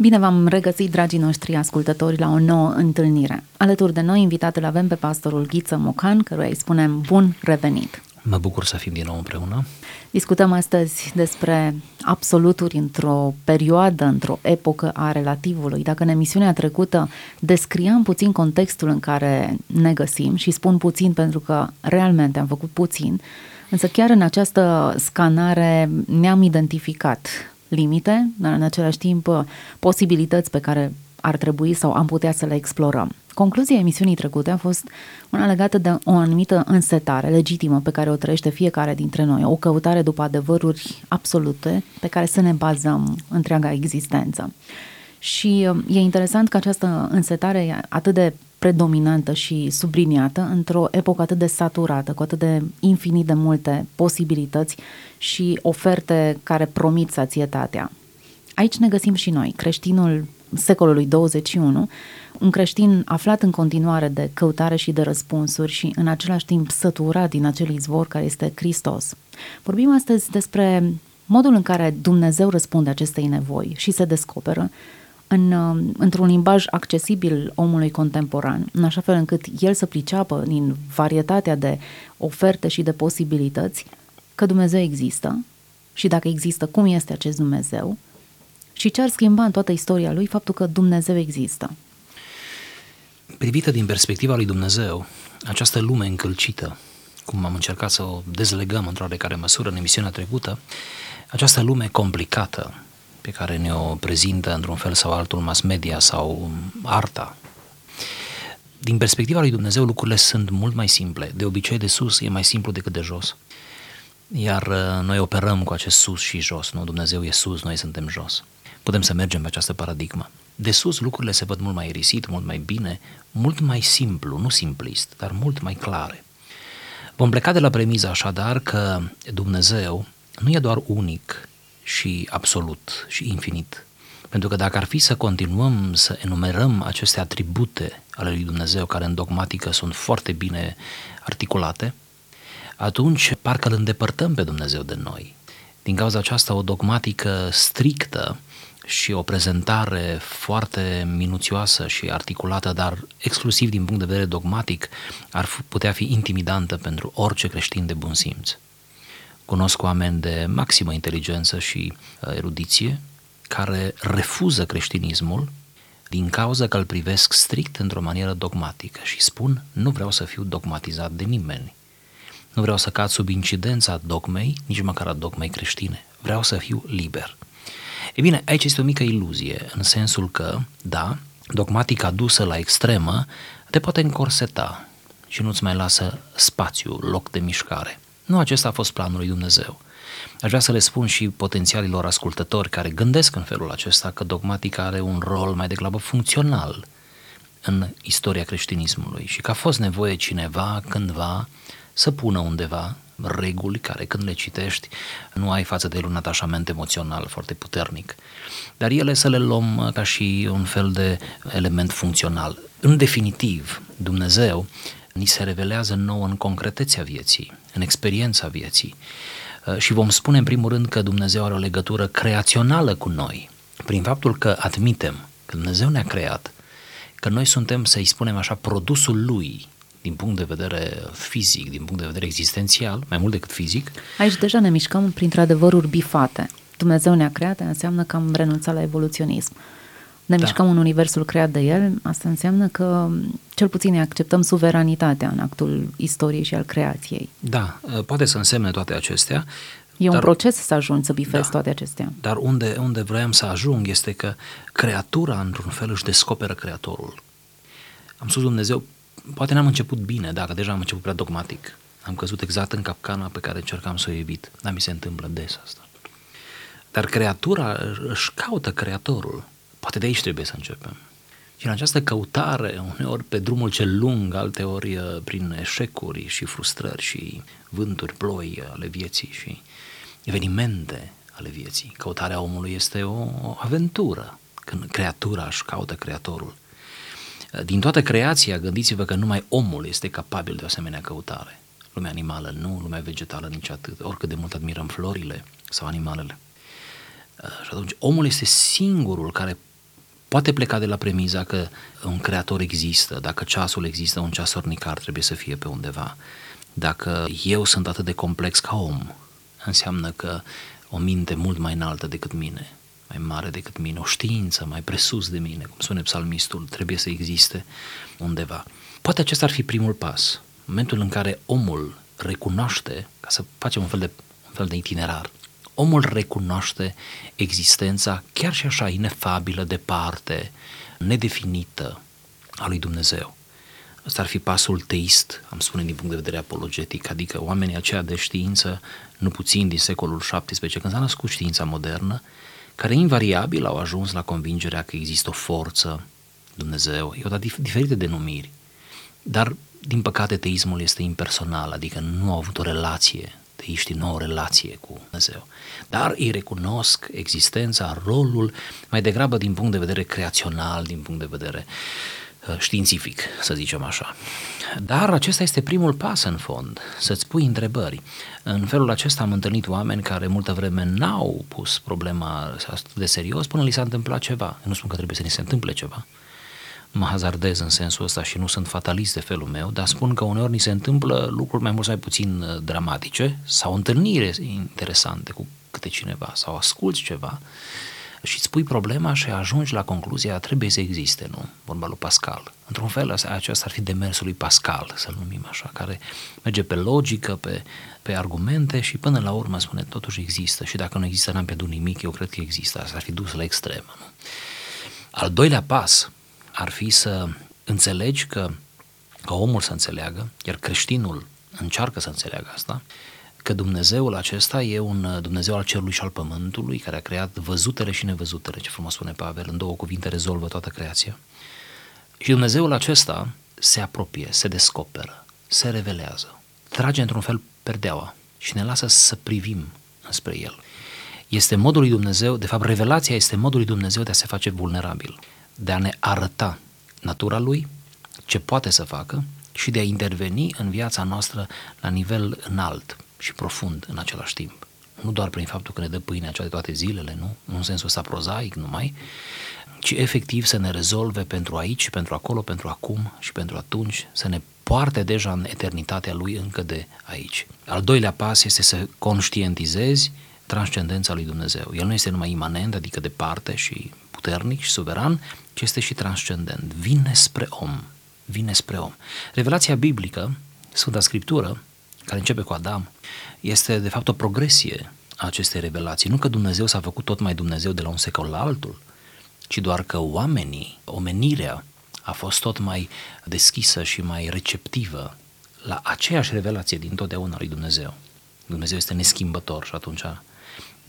Bine v-am regăsit, dragii noștri ascultători, la o nouă întâlnire. Alături de noi, invitatul avem pe pastorul Ghiță Mocan, căruia îi spunem bun revenit. Mă bucur să fim din nou împreună. Discutăm astăzi despre absoluturi într-o perioadă, într-o epocă a relativului. Dacă în emisiunea trecută descriam puțin contextul în care ne găsim și spun puțin pentru că realmente am făcut puțin, însă chiar în această scanare ne-am identificat limite, dar în același timp posibilități pe care ar trebui sau am putea să le explorăm. Concluzia emisiunii trecute a fost una legată de o anumită însetare legitimă pe care o trăiește fiecare dintre noi, o căutare după adevăruri absolute pe care să ne bazăm întreaga existență. Și uh, e interesant că această însetare e atât de predominantă și subliniată într-o epocă atât de saturată, cu atât de infinit de multe posibilități și oferte care promit sațietatea. Aici ne găsim și noi, creștinul secolului 21, un creștin aflat în continuare de căutare și de răspunsuri și în același timp săturat din acel izvor care este Hristos. Vorbim astăzi despre modul în care Dumnezeu răspunde acestei nevoi și se descoperă în, într-un limbaj accesibil omului contemporan, în așa fel încât el să priceapă din varietatea de oferte și de posibilități că Dumnezeu există și dacă există, cum este acest Dumnezeu și ce ar schimba în toată istoria lui faptul că Dumnezeu există. Privită din perspectiva lui Dumnezeu, această lume încălcită, cum am încercat să o dezlegăm într-o oarecare măsură în emisiunea trecută, această lume complicată pe care ne-o prezintă într-un fel sau altul mass media sau arta, din perspectiva lui Dumnezeu lucrurile sunt mult mai simple. De obicei de sus e mai simplu decât de jos. Iar uh, noi operăm cu acest sus și jos, nu? Dumnezeu e sus, noi suntem jos. Putem să mergem pe această paradigmă. De sus lucrurile se văd mult mai erisit, mult mai bine, mult mai simplu, nu simplist, dar mult mai clare. Vom pleca de la premiza așadar că Dumnezeu nu e doar unic și absolut și infinit. Pentru că dacă ar fi să continuăm să enumerăm aceste atribute ale lui Dumnezeu care în dogmatică sunt foarte bine articulate, atunci parcă îl îndepărtăm pe Dumnezeu de noi. Din cauza aceasta, o dogmatică strictă și o prezentare foarte minuțioasă și articulată, dar exclusiv din punct de vedere dogmatic, ar putea fi intimidantă pentru orice creștin de bun simț. Cunosc oameni de maximă inteligență și uh, erudiție care refuză creștinismul din cauza că îl privesc strict într-o manieră dogmatică și spun nu vreau să fiu dogmatizat de nimeni. Nu vreau să cad sub incidența dogmei, nici măcar a dogmei creștine. Vreau să fiu liber. E bine, aici este o mică iluzie, în sensul că, da, dogmatica dusă la extremă te poate încorseta și nu-ți mai lasă spațiu, loc de mișcare. Nu acesta a fost planul lui Dumnezeu. Aș vrea să le spun și potențialilor ascultători care gândesc în felul acesta că dogmatica are un rol mai degrabă funcțional în istoria creștinismului și că a fost nevoie cineva cândva să pună undeva reguli care când le citești nu ai față de el un atașament emoțional foarte puternic, dar ele să le luăm ca și un fel de element funcțional. În definitiv, Dumnezeu ni se revelează nouă în concretețea vieții, în experiența vieții și vom spune în primul rând că Dumnezeu are o legătură creațională cu noi, prin faptul că admitem că Dumnezeu ne-a creat, că noi suntem, să-i spunem așa, produsul Lui, din punct de vedere fizic, din punct de vedere existențial, mai mult decât fizic. Aici deja ne mișcăm printre adevăruri bifate. Dumnezeu ne-a creat, înseamnă că am renunțat la evoluționism. Ne da. mișcăm în universul creat de El, asta înseamnă că cel puțin ne acceptăm suveranitatea în actul istoriei și al creației. Da, poate să însemne toate acestea. E dar, un proces să ajungi să bifezi da, toate acestea. Dar unde, unde vreau să ajung este că creatura, într-un fel, își descoperă creatorul. Am spus Dumnezeu poate n-am început bine, dacă deja am început prea dogmatic. Am căzut exact în capcana pe care încercam să o evit. Dar mi se întâmplă des asta. Dar creatura își caută creatorul. Poate de aici trebuie să începem. Și în această căutare, uneori pe drumul cel lung, alteori uh, prin eșecuri și frustrări și vânturi, ploi ale vieții și evenimente ale vieții, căutarea omului este o, o aventură, când creatura își caută creatorul. Din toată creația, gândiți-vă că numai omul este capabil de o asemenea căutare. Lumea animală nu, lumea vegetală nici atât, oricât de mult admirăm florile sau animalele. Uh, și atunci omul este singurul care poate pleca de la premiza că un creator există, dacă ceasul există, un ceasornicar trebuie să fie pe undeva. Dacă eu sunt atât de complex ca om, înseamnă că o minte mult mai înaltă decât mine, mai mare decât mine, o știință mai presus de mine, cum spune psalmistul, trebuie să existe undeva. Poate acesta ar fi primul pas, momentul în care omul recunoaște, ca să facem un fel de, un fel de itinerar, omul recunoaște existența chiar și așa inefabilă, departe, nedefinită a lui Dumnezeu. Ăsta ar fi pasul teist, am spune din punct de vedere apologetic, adică oamenii aceia de știință, nu puțin din secolul XVII, când s-a născut știința modernă, care invariabil au ajuns la convingerea că există o forță, Dumnezeu, i-au dat diferite denumiri, dar din păcate teismul este impersonal, adică nu au avut o relație, teiștii nu au o relație cu Dumnezeu, dar îi recunosc existența, rolul, mai degrabă din punct de vedere creațional, din punct de vedere uh, științific, să zicem așa. Dar acesta este primul pas în fond, să-ți pui întrebări. În felul acesta am întâlnit oameni care multă vreme n-au pus problema atât de serios până li s-a întâmplat ceva. nu spun că trebuie să ni se întâmple ceva, mă hazardez în sensul ăsta și nu sunt fatalist de felul meu, dar spun că uneori ni se întâmplă lucruri mai mult sau mai puțin uh, dramatice sau întâlniri interesante cu câte cineva sau asculți ceva și îți pui problema și ajungi la concluzia trebuie să existe, nu? Vorba lui Pascal. Într-un fel, acesta ar fi demersul lui Pascal, să-l numim așa, care merge pe logică, pe, pe argumente și până la urmă spune totuși există și dacă nu există n-am pierdut nimic, eu cred că există, asta ar fi dus la extremă, nu? Al doilea pas ar fi să înțelegi că, că omul să înțeleagă, iar creștinul încearcă să înțeleagă asta, că Dumnezeul acesta e un Dumnezeu al cerului și al pământului, care a creat văzutele și nevăzutele, ce frumos spune Pavel, în două cuvinte rezolvă toată creația. Și Dumnezeul acesta se apropie, se descoperă, se revelează, trage într-un fel perdeaua și ne lasă să privim spre El. Este modul lui Dumnezeu, de fapt revelația este modul lui Dumnezeu de a se face vulnerabil de a ne arăta natura lui, ce poate să facă și de a interveni în viața noastră la nivel înalt și profund în același timp. Nu doar prin faptul că ne dă pâinea cea de toate zilele, nu? În sensul ăsta prozaic numai, ci efectiv să ne rezolve pentru aici și pentru acolo, pentru acum și pentru atunci, să ne poarte deja în eternitatea lui încă de aici. Al doilea pas este să conștientizezi transcendența lui Dumnezeu. El nu este numai imanent, adică departe și puternic și suveran, ci este și transcendent. Vine spre om. Vine spre om. Revelația biblică, Sfânta Scriptură, care începe cu Adam, este de fapt o progresie a acestei revelații. Nu că Dumnezeu s-a făcut tot mai Dumnezeu de la un secol la altul, ci doar că oamenii, omenirea, a fost tot mai deschisă și mai receptivă la aceeași revelație din totdeauna lui Dumnezeu. Dumnezeu este neschimbător și atunci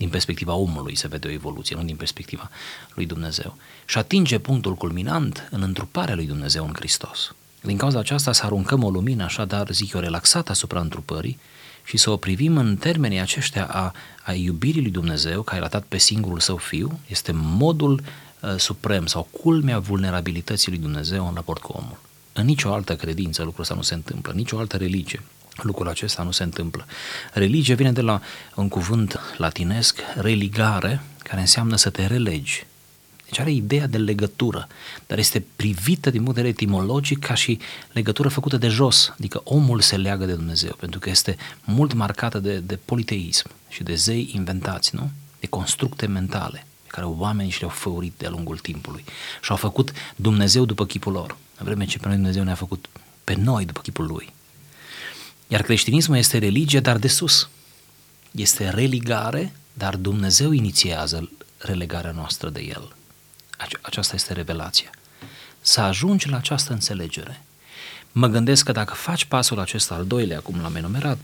din perspectiva omului se vede o evoluție, nu din perspectiva lui Dumnezeu. Și atinge punctul culminant în întruparea lui Dumnezeu în Hristos. Din cauza aceasta să aruncăm o lumină așadar, zic eu, relaxată asupra întrupării și să o privim în termenii aceștia a, a iubirii lui Dumnezeu, care a dat pe singurul său fiu, este modul uh, suprem sau culmea vulnerabilității lui Dumnezeu în raport cu omul. În nicio altă credință lucrul ăsta nu se întâmplă, nicio altă religie lucrul acesta nu se întâmplă. Religie vine de la un cuvânt latinesc, religare, care înseamnă să te relegi. Deci are ideea de legătură, dar este privită din punct de vedere etimologic ca și legătură făcută de jos, adică omul se leagă de Dumnezeu, pentru că este mult marcată de, de politeism și de zei inventați, nu? De constructe mentale pe care oamenii și le-au făurit de-a lungul timpului și au făcut Dumnezeu după chipul lor, în vreme ce pe noi Dumnezeu ne-a făcut pe noi după chipul Lui. Iar creștinismul este religie, dar de sus. Este religare, dar Dumnezeu inițiază relegarea noastră de El. Aceasta este revelația. Să ajungi la această înțelegere. Mă gândesc că dacă faci pasul acesta al doilea, cum l-am enumerat,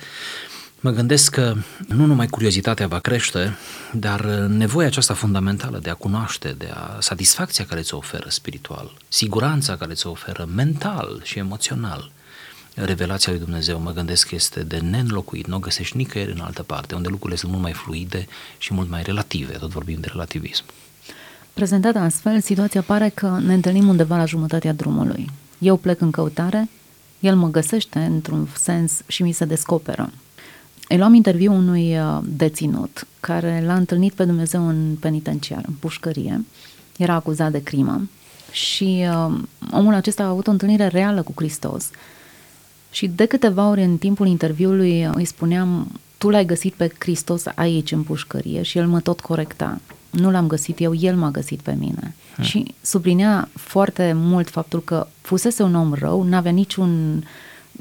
mă gândesc că nu numai curiozitatea va crește, dar nevoia aceasta fundamentală de a cunoaște, de a satisfacția care ți-o oferă spiritual, siguranța care ți-o oferă mental și emoțional, revelația lui Dumnezeu, mă gândesc, este de neînlocuit, nu o găsești nicăieri în altă parte, unde lucrurile sunt mult mai fluide și mult mai relative, tot vorbim de relativism. Prezentată astfel, situația pare că ne întâlnim undeva la jumătatea drumului. Eu plec în căutare, el mă găsește într-un sens și mi se descoperă. Îi luam interviu unui uh, deținut care l-a întâlnit pe Dumnezeu în penitenciar, în pușcărie, era acuzat de crimă și uh, omul acesta a avut o întâlnire reală cu Hristos și de câteva ori în timpul interviului îi spuneam tu l-ai găsit pe Hristos aici în pușcărie și el mă tot corecta. Nu l-am găsit eu, el m-a găsit pe mine. Hmm. Și sublinea foarte mult faptul că fusese un om rău, n-avea niciun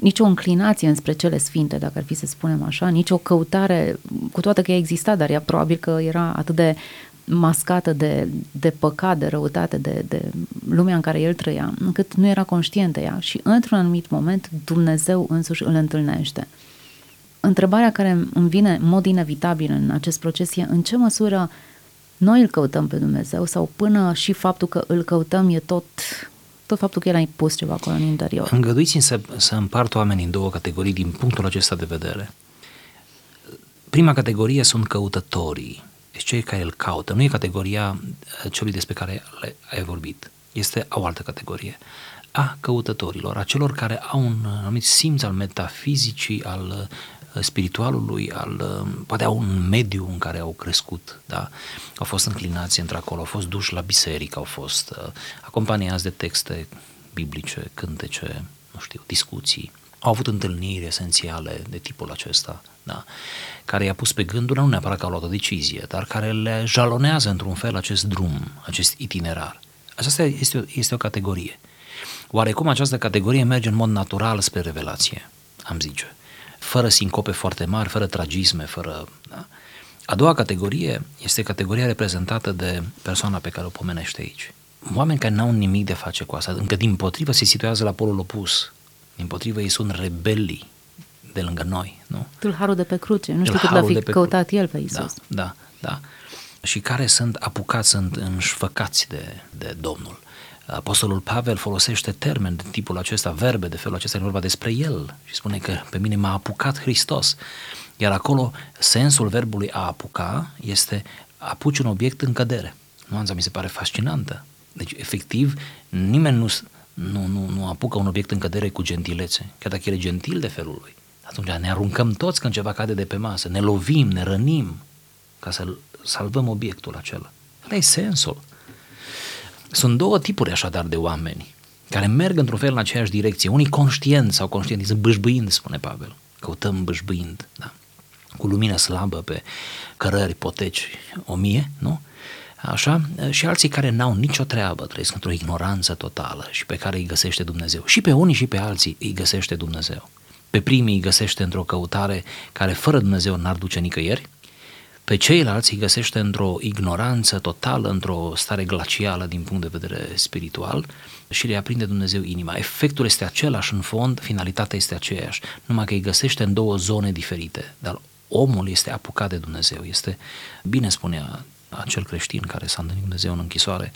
nicio înclinație înspre cele sfinte, dacă ar fi să spunem așa, nicio căutare, cu toate că ea exista, dar ea probabil că era atât de mascată de, de păcat, de răutate, de, de lumea în care el trăia, încât nu era conștient de ea și într-un anumit moment Dumnezeu însuși îl întâlnește. Întrebarea care îmi vine în mod inevitabil în acest proces e în ce măsură noi îl căutăm pe Dumnezeu sau până și faptul că îl căutăm e tot, tot faptul că el a pus ceva acolo în interior. Îngăduiți-mi să, să împart oamenii în două categorii din punctul acesta de vedere. Prima categorie sunt căutătorii, deci cei care îl caută. Nu e categoria uh, celui despre care ai vorbit. Este o altă categorie. A căutătorilor, a celor care au un anumit simț al metafizicii, al uh, spiritualului, al, uh, poate au un mediu în care au crescut, da? au fost înclinați într-acolo, au fost duși la biserică, au fost uh, acompaniați de texte biblice, cântece, nu știu, discuții, au avut întâlniri esențiale de tipul acesta, da? care i-a pus pe gânduri, nu neapărat că au luat o decizie, dar care le jalonează într-un fel acest drum, acest itinerar. Aceasta este o, este o categorie. Oarecum această categorie merge în mod natural spre revelație, am zice, fără sincope foarte mari, fără tragisme, fără... Da? A doua categorie este categoria reprezentată de persoana pe care o pomenește aici. Oameni care n-au nimic de face cu asta, încă din potrivă se situează la polul opus. Din potrivă ei sunt rebelii de lângă noi, nu? Tâlharul de pe cruce, nu știu cât l-a fi căutat cru... el pe Isus. Da, da, da. Și care sunt apucați, sunt înșfăcați de, de Domnul. Apostolul Pavel folosește termen de tipul acesta, verbe de felul acesta, e vorba despre el și spune că pe mine m-a apucat Hristos. Iar acolo sensul verbului a apuca este apuci un obiect în cădere. Nuanța mi se pare fascinantă. Deci, efectiv, nimeni nu, nu, nu, nu apucă un obiect în cădere cu gentilețe, chiar dacă el e gentil de felul lui. Atunci ne aruncăm toți când ceva cade de pe masă, ne lovim, ne rănim ca să salvăm obiectul acela. Ăla e sensul. Sunt două tipuri așadar de oameni care merg într-un fel în aceeași direcție. Unii conștient sau conștientizând, bâșbâind, spune Pavel. Căutăm bâșbâind, da? cu lumină slabă pe cărări, poteci, o mie, nu? Așa? Și alții care n-au nicio treabă, trăiesc într-o ignoranță totală și pe care îi găsește Dumnezeu. Și pe unii și pe alții îi găsește Dumnezeu. Pe primii îi găsește într-o căutare care fără Dumnezeu n-ar duce nicăieri, pe ceilalți îi găsește într-o ignoranță totală, într-o stare glacială din punct de vedere spiritual și le aprinde Dumnezeu inima. Efectul este același în fond, finalitatea este aceeași, numai că îi găsește în două zone diferite, dar omul este apucat de Dumnezeu, este, bine spunea acel creștin care s-a întâlnit Dumnezeu în închisoare,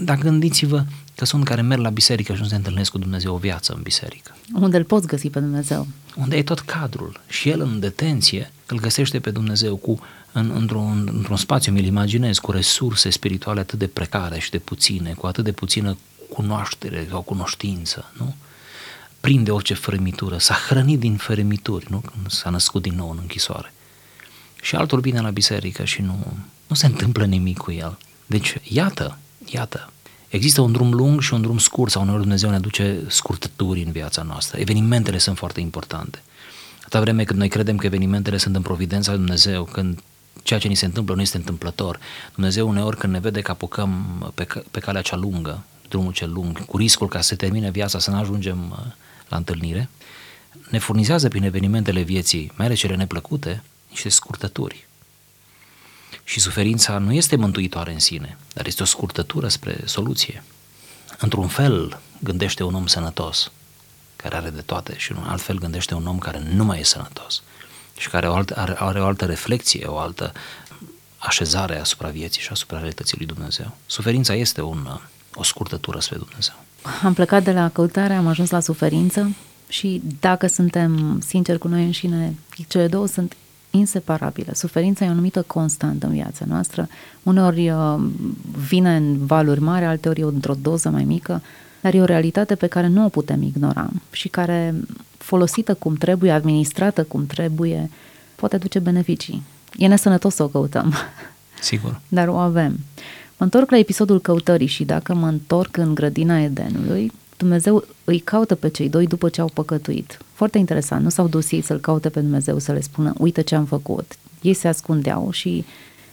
dar gândiți-vă că sunt care merg la biserică și nu se întâlnesc cu Dumnezeu o viață în biserică. Unde îl poți găsi pe Dumnezeu? Unde e tot cadrul. Și el în detenție îl găsește pe Dumnezeu cu, în, într-un, într-un spațiu, mi-l imaginez, cu resurse spirituale atât de precare și de puține, cu atât de puțină cunoaștere sau cunoștință, nu? Prinde orice fărâmitură, s-a hrănit din fărâmituri, nu? S-a născut din nou în închisoare. Și altul vine la biserică și nu, nu se întâmplă nimic cu el. Deci, iată, iată, există un drum lung și un drum scurt sau uneori Dumnezeu ne aduce scurtături în viața noastră. Evenimentele sunt foarte importante. Atâta vreme când noi credem că evenimentele sunt în providența lui Dumnezeu, când ceea ce ni se întâmplă nu este întâmplător, Dumnezeu uneori când ne vede că apucăm pe, pe calea cea lungă, drumul cel lung, cu riscul ca să se termine viața, să nu ajungem uh, la întâlnire, ne furnizează prin evenimentele vieții, mai ales cele neplăcute, niște scurtături. Și suferința nu este mântuitoare în sine, dar este o scurtătură spre soluție. Într-un fel gândește un om sănătos, care are de toate, și în alt fel gândește un om care nu mai e sănătos și care are, are o altă reflexie, o altă așezare asupra vieții și asupra realității lui Dumnezeu. Suferința este un, o scurtătură spre Dumnezeu. Am plecat de la căutare, am ajuns la suferință și dacă suntem sinceri cu noi înșine, cele două sunt inseparabile. Suferința e o anumită constantă în viața noastră. Uneori uh, vine în valuri mari, alteori e într-o doză mai mică, dar e o realitate pe care nu o putem ignora și care, folosită cum trebuie, administrată cum trebuie, poate duce beneficii. E nesănătos să o căutăm. Sigur. Dar o avem. Mă întorc la episodul căutării și dacă mă întorc în grădina Edenului, Dumnezeu îi caută pe cei doi după ce au păcătuit. Foarte interesant, nu s-au dus ei să-L caute pe Dumnezeu, să le spună, uite ce am făcut. Ei se ascundeau și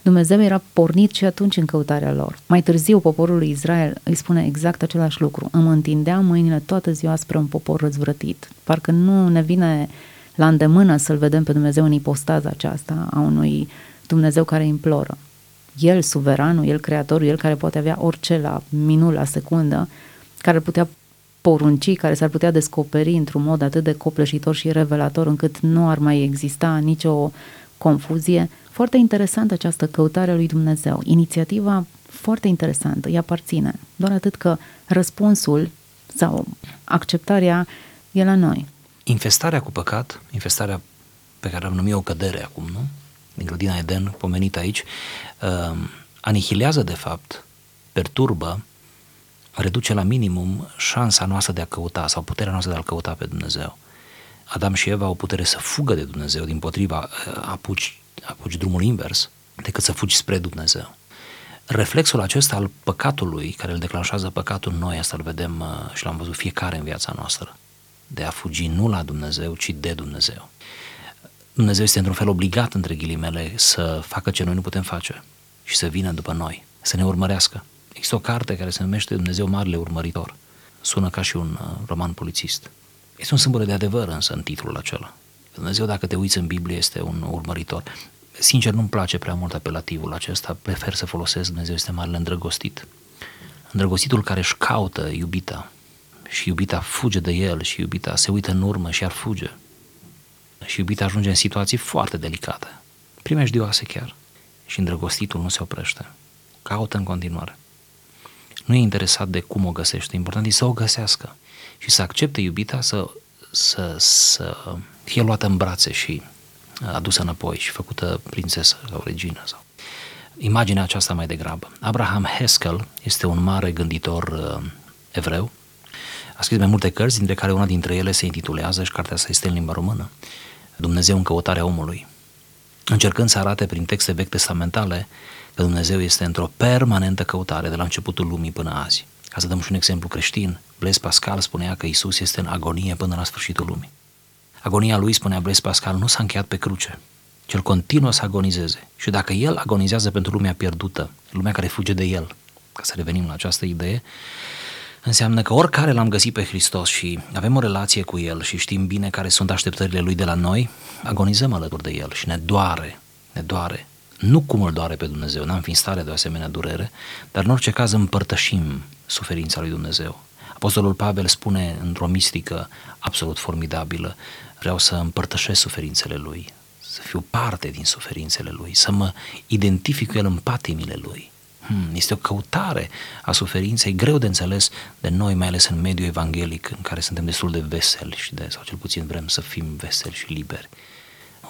Dumnezeu era pornit și atunci în căutarea lor. Mai târziu, poporul lui Israel îi spune exact același lucru. Îmi întindeam mâinile toată ziua spre un popor răzvrătit. Parcă nu ne vine la îndemână să-L vedem pe Dumnezeu în ipostaza aceasta a unui Dumnezeu care imploră. El, suveranul, El, creatorul, El care poate avea orice la minut, la secundă, care putea porunci, care s-ar putea descoperi într-un mod atât de copleșitor și revelator încât nu ar mai exista nicio confuzie. Foarte interesantă această căutare a lui Dumnezeu. Inițiativa foarte interesantă, îi aparține. Doar atât că răspunsul sau acceptarea e la noi. Infestarea cu păcat, infestarea pe care am numit o cădere acum, nu? Din grădina Eden, pomenit aici, uh, anihilează de fapt, perturbă, reduce la minimum șansa noastră de a căuta sau puterea noastră de a-L căuta pe Dumnezeu. Adam și Eva au putere să fugă de Dumnezeu, din potriva apuci, apuci drumul invers, decât să fugi spre Dumnezeu. Reflexul acesta al păcatului, care îl declanșează păcatul noi, asta îl vedem uh, și l-am văzut fiecare în viața noastră, de a fugi nu la Dumnezeu, ci de Dumnezeu. Dumnezeu este într-un fel obligat, între ghilimele, să facă ce noi nu putem face și să vină după noi, să ne urmărească. Există o carte care se numește Dumnezeu Marele Urmăritor. Sună ca și un uh, roman polițist. Este un sâmbure de adevăr însă în titlul acela. Dumnezeu, dacă te uiți în Biblie, este un urmăritor. Sincer, nu-mi place prea mult apelativul acesta, prefer să folosesc Dumnezeu este marele îndrăgostit. Îndrăgostitul care își caută iubita și iubita fuge de el și iubita se uită în urmă și ar fuge. Și iubita ajunge în situații foarte delicate, primejdioase chiar. Și îndrăgostitul nu se oprește. Caută în continuare. Nu e interesat de cum o găsește, important e să o găsească și să accepte iubita să, să, să fie luată în brațe și adusă înapoi și făcută prințesă sau regină. Sau. Imaginea aceasta mai degrabă. Abraham Heskel este un mare gânditor uh, evreu. A scris mai multe cărți, dintre care una dintre ele se intitulează și cartea asta este în limba română. Dumnezeu în căutarea omului. Încercând să arate prin texte vechi testamentale că Dumnezeu este într-o permanentă căutare de la începutul lumii până azi. Ca să dăm și un exemplu creștin, Blaise Pascal spunea că Isus este în agonie până la sfârșitul lumii. Agonia lui, spunea Blaise Pascal, nu s-a încheiat pe cruce, ci el continuă să agonizeze. Și dacă el agonizează pentru lumea pierdută, lumea care fuge de el, ca să revenim la această idee, înseamnă că oricare l-am găsit pe Hristos și avem o relație cu El și știm bine care sunt așteptările Lui de la noi, agonizăm alături de El și ne doare, ne doare. Nu cum îl doare pe Dumnezeu, n-am fi în stare de o asemenea durere, dar în orice caz împărtășim suferința lui Dumnezeu. Apostolul Pavel spune într-o mistică absolut formidabilă, vreau să împărtășesc suferințele lui, să fiu parte din suferințele lui, să mă identific cu el în patimile lui. Hmm, este o căutare a suferinței greu de înțeles de noi, mai ales în mediul evanghelic, în care suntem destul de veseli și de, sau cel puțin vrem să fim veseli și liberi.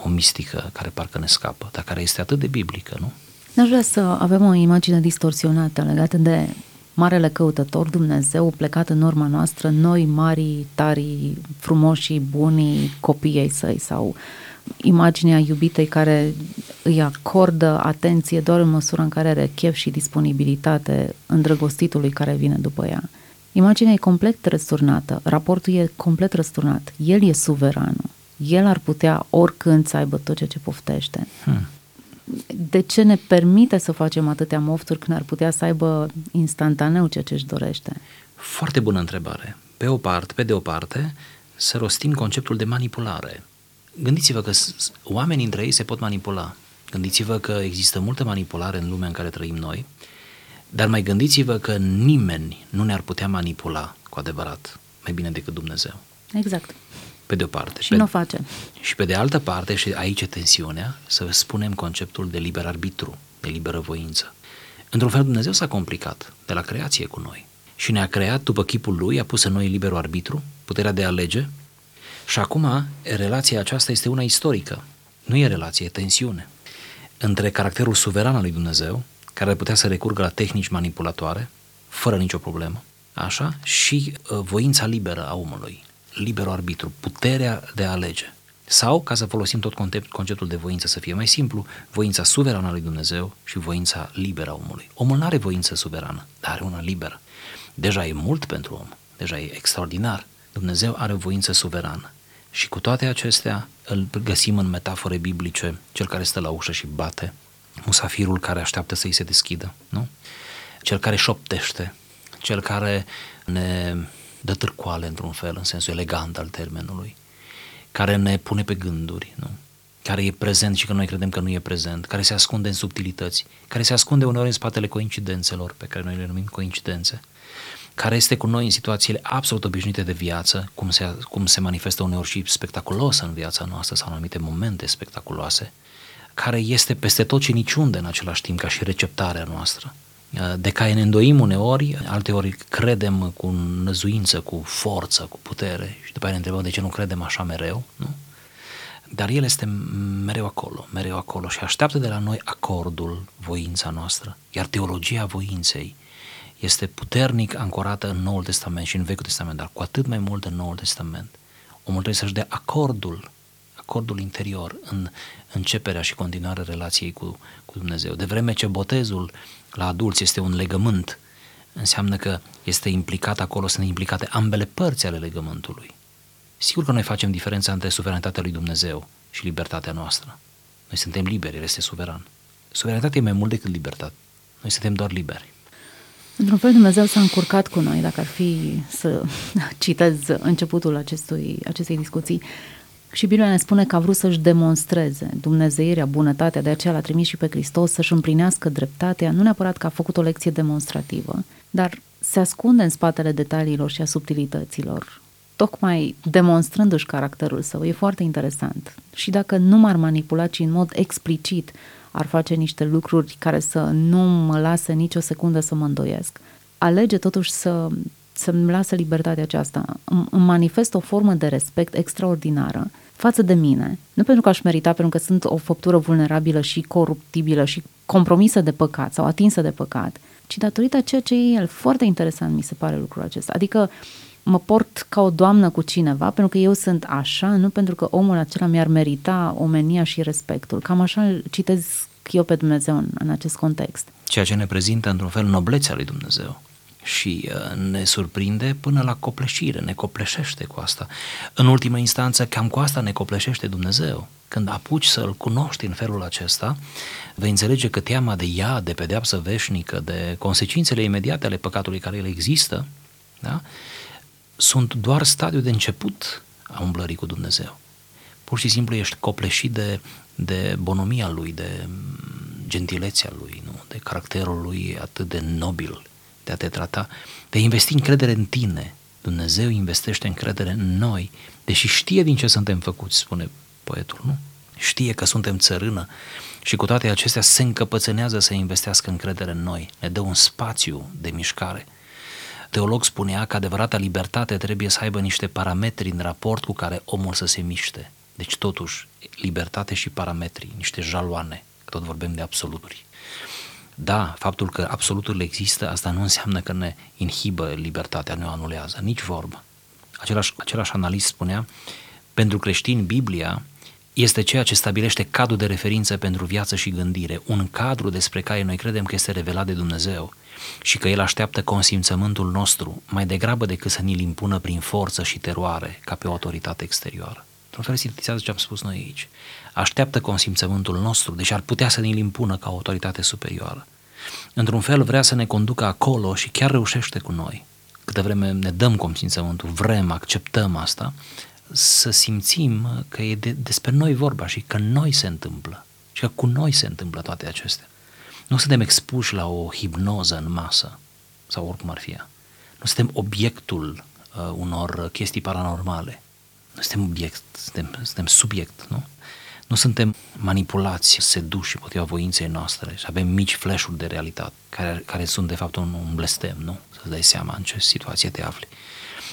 O mistică care parcă ne scapă, dar care este atât de biblică, nu? N-aș vrea să avem o imagine distorsionată legată de Marele Căutător, Dumnezeu, plecat în urma noastră, noi, mari, tari, frumoși, buni, copiii săi sau imaginea iubitei care îi acordă atenție doar în măsura în care are chef și disponibilitate îndrăgostitului care vine după ea. Imaginea e complet răsturnată, raportul e complet răsturnat. El e suveranul. El ar putea oricând să aibă tot ceea ce poftește. Hmm de ce ne permite să facem atâtea mofturi când ar putea să aibă instantaneu ceea ce își dorește? Foarte bună întrebare. Pe o parte, pe de o parte, să rostim conceptul de manipulare. Gândiți-vă că oamenii între ei se pot manipula. Gândiți-vă că există multă manipulare în lumea în care trăim noi, dar mai gândiți-vă că nimeni nu ne-ar putea manipula cu adevărat mai bine decât Dumnezeu. Exact pe de o parte. Și nu o face. Și pe de altă parte, și aici e tensiunea, să spunem conceptul de liber arbitru, de liberă voință. Într-un fel, Dumnezeu s-a complicat de la creație cu noi și ne-a creat după chipul Lui, a pus în noi liberul arbitru, puterea de a alege și acum relația aceasta este una istorică. Nu e relație, e tensiune. Între caracterul suveran al lui Dumnezeu, care ar putea să recurgă la tehnici manipulatoare, fără nicio problemă, așa, și uh, voința liberă a omului, liberul arbitru, puterea de a alege. Sau, ca să folosim tot conceptul de voință să fie mai simplu, voința suverană a lui Dumnezeu și voința liberă a omului. Omul nu are voință suverană, dar are una liberă. Deja e mult pentru om, deja e extraordinar. Dumnezeu are voință suverană. Și cu toate acestea îl găsim în metafore biblice, cel care stă la ușă și bate, musafirul care așteaptă să-i se deschidă, nu? Cel care șoptește, cel care ne dă târcoale într-un fel, în sensul elegant al termenului, care ne pune pe gânduri, nu? care e prezent și că noi credem că nu e prezent, care se ascunde în subtilități, care se ascunde uneori în spatele coincidențelor, pe care noi le numim coincidențe, care este cu noi în situațiile absolut obișnuite de viață, cum se, cum se manifestă uneori și spectaculos în viața noastră sau în anumite momente spectaculoase, care este peste tot și niciunde în același timp ca și receptarea noastră, de care ne îndoim uneori, alteori credem cu năzuință, cu forță, cu putere și după aceea ne întrebăm de ce nu credem așa mereu, nu? Dar El este mereu acolo, mereu acolo și așteaptă de la noi acordul, voința noastră, iar teologia voinței este puternic ancorată în Noul Testament și în Vechiul Testament, dar cu atât mai mult în Noul Testament. Omul trebuie să-și dea acordul, acordul interior în începerea și continuarea relației cu, cu Dumnezeu. De vreme ce botezul la adulți este un legământ, înseamnă că este implicat acolo, sunt implicate ambele părți ale legământului. Sigur că noi facem diferența între suveranitatea lui Dumnezeu și libertatea noastră. Noi suntem liberi, El este suveran. Suveranitatea e mai mult decât libertate. Noi suntem doar liberi. Într-un fel Dumnezeu s-a încurcat cu noi, dacă ar fi să citez începutul acestui, acestei discuții. Și Biblia ne spune că a vrut să-și demonstreze Dumnezeirea, bunătatea, de aceea l-a trimis și pe Hristos să-și împlinească dreptatea, nu neapărat că a făcut o lecție demonstrativă, dar se ascunde în spatele detaliilor și a subtilităților, tocmai demonstrându-și caracterul său. E foarte interesant. Și dacă nu m-ar manipula, ci în mod explicit ar face niște lucruri care să nu mă lasă nicio secundă să mă îndoiesc, alege totuși să să-mi lasă libertatea aceasta. Îmi manifest o formă de respect extraordinară față de mine, nu pentru că aș merita, pentru că sunt o făptură vulnerabilă și coruptibilă și compromisă de păcat sau atinsă de păcat, ci datorită a ceea ce e el. Foarte interesant mi se pare lucrul acesta. Adică mă port ca o doamnă cu cineva pentru că eu sunt așa, nu pentru că omul acela mi-ar merita omenia și respectul. Cam așa citez eu pe Dumnezeu în, în acest context. Ceea ce ne prezintă într-un fel noblețea lui Dumnezeu și uh, ne surprinde până la copleșire, ne copleșește cu asta. În ultima instanță, cam cu asta ne copleșește Dumnezeu. Când apuci să-L cunoști în felul acesta, vei înțelege că teama de ea, de pedeapsă veșnică, de consecințele imediate ale păcatului care el există, da? sunt doar stadiul de început a umblării cu Dumnezeu. Pur și simplu ești copleșit de, de bonomia lui, de gentilețea lui, nu? de caracterul lui atât de nobil de a te trata, de a investi încredere în tine. Dumnezeu investește încredere în noi, deși știe din ce suntem făcuți, spune poetul, nu? Știe că suntem țărână și cu toate acestea se încăpățânează să investească încredere în noi, ne dă un spațiu de mișcare. Teolog spunea că adevărata libertate trebuie să aibă niște parametri în raport cu care omul să se miște. Deci totuși, libertate și parametri, niște jaloane, tot vorbim de absoluturi. Da, faptul că absoluturile există, asta nu înseamnă că ne inhibă libertatea, ne o anulează, nici vorbă. Același, același analist spunea, pentru creștini, Biblia este ceea ce stabilește cadrul de referință pentru viață și gândire, un cadru despre care noi credem că este revelat de Dumnezeu și că El așteaptă consimțământul nostru mai degrabă decât să ni-l impună prin forță și teroare ca pe o autoritate exterioară. Într-un fel sintetizează ce am spus noi aici așteaptă consimțământul nostru, deci ar putea să ne-l impună ca autoritate superioară. Într-un fel vrea să ne conducă acolo și chiar reușește cu noi. Câte vreme ne dăm consimțământul, vrem, acceptăm asta, să simțim că e de, despre noi vorba și că noi se întâmplă și că cu noi se întâmplă toate acestea. Nu suntem expuși la o hipnoză în masă sau oricum ar fi ea. Nu suntem obiectul uh, unor chestii paranormale. Nu suntem obiect, suntem, suntem subiect, nu? Nu suntem manipulați, seduși împotriva voinței noastre și avem mici flash de realitate, care, care sunt de fapt un, un blestem, nu? Să-ți dai seama în ce situație te afli.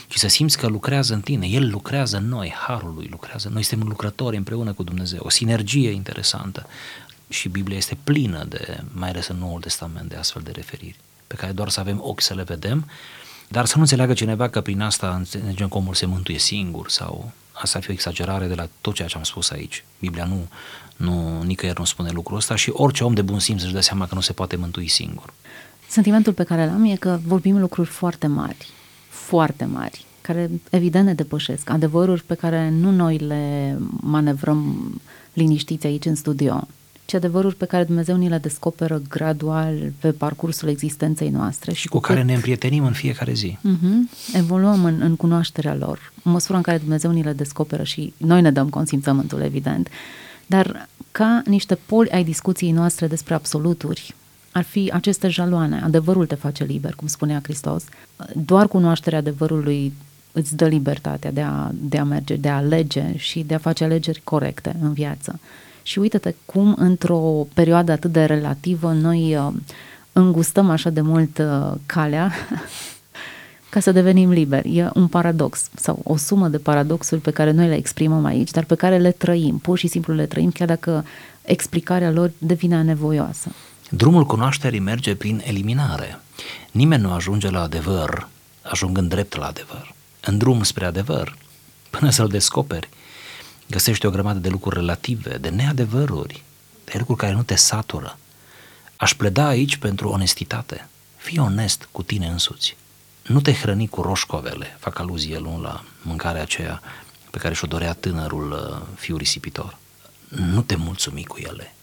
Și să simți că lucrează în tine, El lucrează în noi, Harul Lui lucrează, noi suntem lucrători împreună cu Dumnezeu, o sinergie interesantă. Și Biblia este plină de, mai ales în Noul Testament, de astfel de referiri, pe care doar să avem ochi să le vedem, dar să nu înțeleagă cineva că prin asta înțelegem că omul se mântuie singur sau asta ar fi o exagerare de la tot ceea ce am spus aici. Biblia nu, nu nicăieri nu spune lucrul ăsta și orice om de bun simț își dă seama că nu se poate mântui singur. Sentimentul pe care l-am e că vorbim lucruri foarte mari, foarte mari, care evident ne depășesc, adevăruri pe care nu noi le manevrăm liniștiți aici în studio, ci adevăruri pe care Dumnezeu ni le descoperă gradual pe parcursul existenței noastre. Și cu, cu care cât... ne împrietenim în fiecare zi. Uh-huh, evoluăm în, în cunoașterea lor, în măsura în care Dumnezeu ni le descoperă și noi ne dăm consimțământul, evident, dar ca niște poli ai discuției noastre despre absoluturi, ar fi aceste jaloane. Adevărul te face liber, cum spunea Hristos. Doar cunoașterea adevărului îți dă libertatea de a, de a merge, de a alege și de a face alegeri corecte în viață. Și uite-te cum într-o perioadă atât de relativă noi uh, îngustăm așa de mult uh, calea ca să devenim liberi. E un paradox sau o sumă de paradoxuri pe care noi le exprimăm aici, dar pe care le trăim, pur și simplu le trăim, chiar dacă explicarea lor devine nevoioasă. Drumul cunoașterii merge prin eliminare. Nimeni nu ajunge la adevăr ajungând drept la adevăr. În drum spre adevăr, până să-l descoperi, găsești o grămadă de lucruri relative, de neadevăruri, de lucruri care nu te satură. Aș pleda aici pentru onestitate. Fii onest cu tine însuți. Nu te hrăni cu roșcovele, fac aluzie lung la mâncarea aceea pe care și-o dorea tânărul uh, fiu risipitor. Nu te mulțumi cu ele.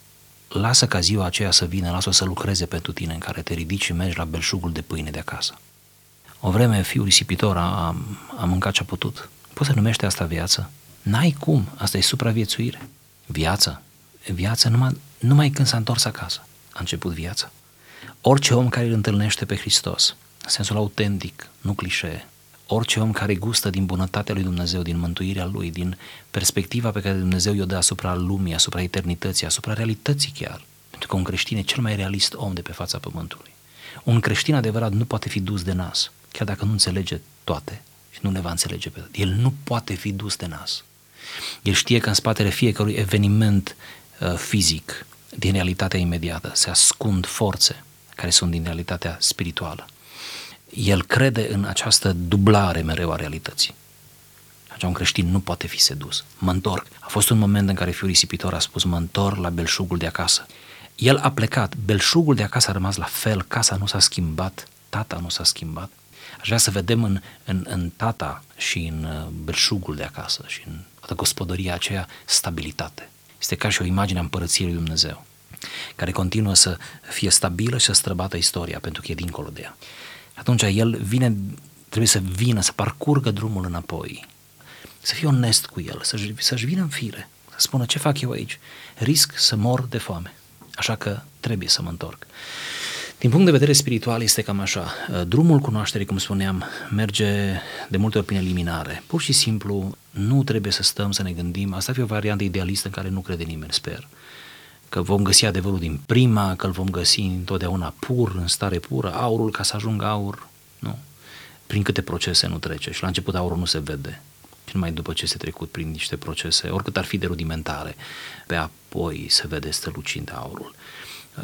Lasă ca ziua aceea să vină, lasă-o să lucreze pentru tine în care te ridici și mergi la belșugul de pâine de acasă. O vreme fiul risipitor a, a mâncat ce a putut. Poți să numește asta viață? N-ai cum, asta e supraviețuire. Viață? Viață numai, numai când s-a întors acasă. A început viața. Orice om care îl întâlnește pe Hristos, în sensul autentic, nu clișee, orice om care gustă din bunătatea lui Dumnezeu, din mântuirea lui, din perspectiva pe care Dumnezeu i-o dă asupra lumii, asupra eternității, asupra realității chiar. Pentru că un creștin e cel mai realist om de pe fața pământului. Un creștin adevărat nu poate fi dus de nas, chiar dacă nu înțelege toate și nu le va înțelege pe toate. El nu poate fi dus de nas. El știe că în spatele fiecărui eveniment uh, fizic din realitatea imediată se ascund forțe care sunt din realitatea spirituală. El crede în această dublare mereu a realității. Așa un creștin nu poate fi sedus. Mă întorc. A fost un moment în care fiul risipitor a spus mă întorc la belșugul de acasă. El a plecat, belșugul de acasă a rămas la fel, casa nu s-a schimbat, tata nu s-a schimbat. Aș vrea să vedem în, în, în tata și în uh, belșugul de acasă și în toată gospodăria aceea stabilitate. Este ca și o imagine a împărăției lui Dumnezeu, care continuă să fie stabilă și să străbată istoria, pentru că e dincolo de ea. Atunci el vine, trebuie să vină, să parcurgă drumul înapoi, să fie onest cu el, să-și, să-și vină în fire, să spună ce fac eu aici. Risc să mor de foame, așa că trebuie să mă întorc. Din punct de vedere spiritual este cam așa. Drumul cunoașterii, cum spuneam, merge de multe ori prin eliminare. Pur și simplu nu trebuie să stăm să ne gândim. Asta e o variantă idealistă în care nu crede nimeni, sper. Că vom găsi adevărul din prima, că îl vom găsi întotdeauna pur, în stare pură, aurul ca să ajungă aur. Nu. Prin câte procese nu trece și la început aurul nu se vede. Și numai după ce se trecut prin niște procese, oricât ar fi de rudimentare, pe apoi se vede strălucind aurul.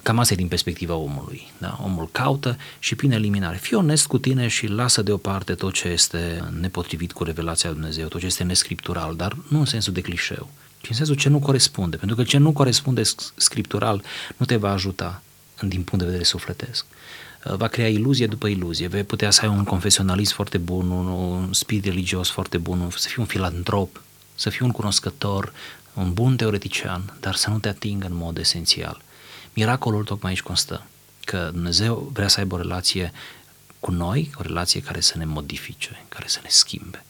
Cam asta e din perspectiva omului. Da? Omul caută și prin eliminare. Fii onest cu tine și lasă deoparte tot ce este nepotrivit cu revelația lui Dumnezeu, tot ce este nescriptural, dar nu în sensul de clișeu, ci în sensul ce nu corespunde. Pentru că ce nu corespunde scriptural nu te va ajuta din punct de vedere sufletesc. Va crea iluzie după iluzie. Vei putea să ai un confesionalist foarte bun, un, un spirit religios foarte bun, să fii un filantrop, să fii un cunoscător, un bun teoretician, dar să nu te atingă în mod esențial Miracolul tocmai aici constă, că Dumnezeu vrea să aibă o relație cu noi, o relație care să ne modifice, care să ne schimbe.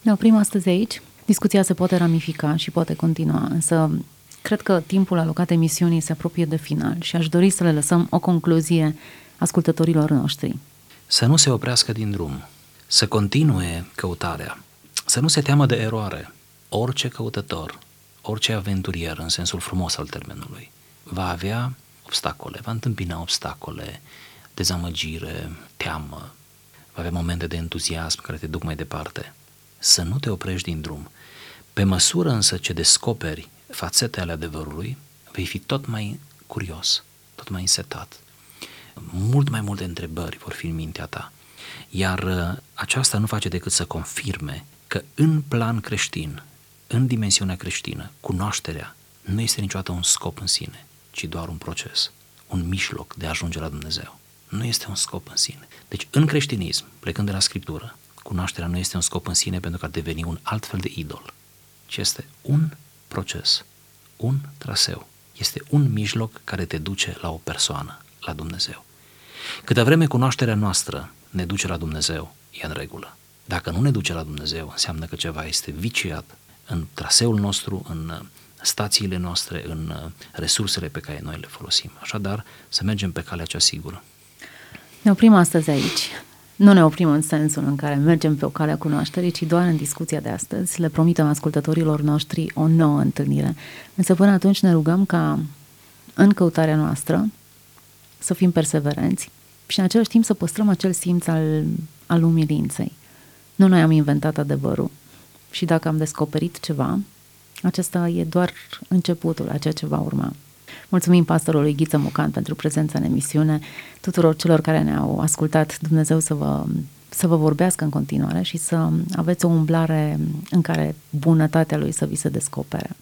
Ne oprim astăzi aici. Discuția se poate ramifica și poate continua, însă cred că timpul alocat emisiunii se apropie de final și aș dori să le lăsăm o concluzie ascultătorilor noștri. Să nu se oprească din drum, să continue căutarea, să nu se teamă de eroare. Orice căutător, orice aventurier în sensul frumos al termenului, va avea obstacole, va întâmpina obstacole, dezamăgire, teamă, va avea momente de entuziasm care te duc mai departe. Să nu te oprești din drum. Pe măsură însă ce descoperi fațetele adevărului, vei fi tot mai curios, tot mai însetat. Mult mai multe întrebări vor fi în mintea ta. Iar uh, aceasta nu face decât să confirme că în plan creștin în dimensiunea creștină, cunoașterea nu este niciodată un scop în sine, ci doar un proces, un mijloc de a ajunge la Dumnezeu. Nu este un scop în sine. Deci, în creștinism, plecând de la Scriptură, cunoașterea nu este un scop în sine pentru că ar deveni un alt fel de idol, ci este un proces, un traseu. Este un mijloc care te duce la o persoană, la Dumnezeu. Câte vreme cunoașterea noastră ne duce la Dumnezeu, e în regulă. Dacă nu ne duce la Dumnezeu, înseamnă că ceva este viciat în traseul nostru, în stațiile noastre, în resursele pe care noi le folosim. Așadar, să mergem pe calea cea sigură. Ne oprim astăzi aici. Nu ne oprim în sensul în care mergem pe o cale a cunoașterii, ci doar în discuția de astăzi. Le promitem ascultătorilor noștri o nouă întâlnire. Însă până atunci ne rugăm ca în căutarea noastră să fim perseverenți și în același timp să păstrăm acel simț al, al umilinței. Nu noi am inventat adevărul și dacă am descoperit ceva, acesta e doar începutul a ceea ce va urma. Mulțumim pastorului Ghiță Mucan pentru prezența în emisiune, tuturor celor care ne-au ascultat, Dumnezeu să vă, să vă vorbească în continuare și să aveți o umblare în care bunătatea Lui să vi se descopere.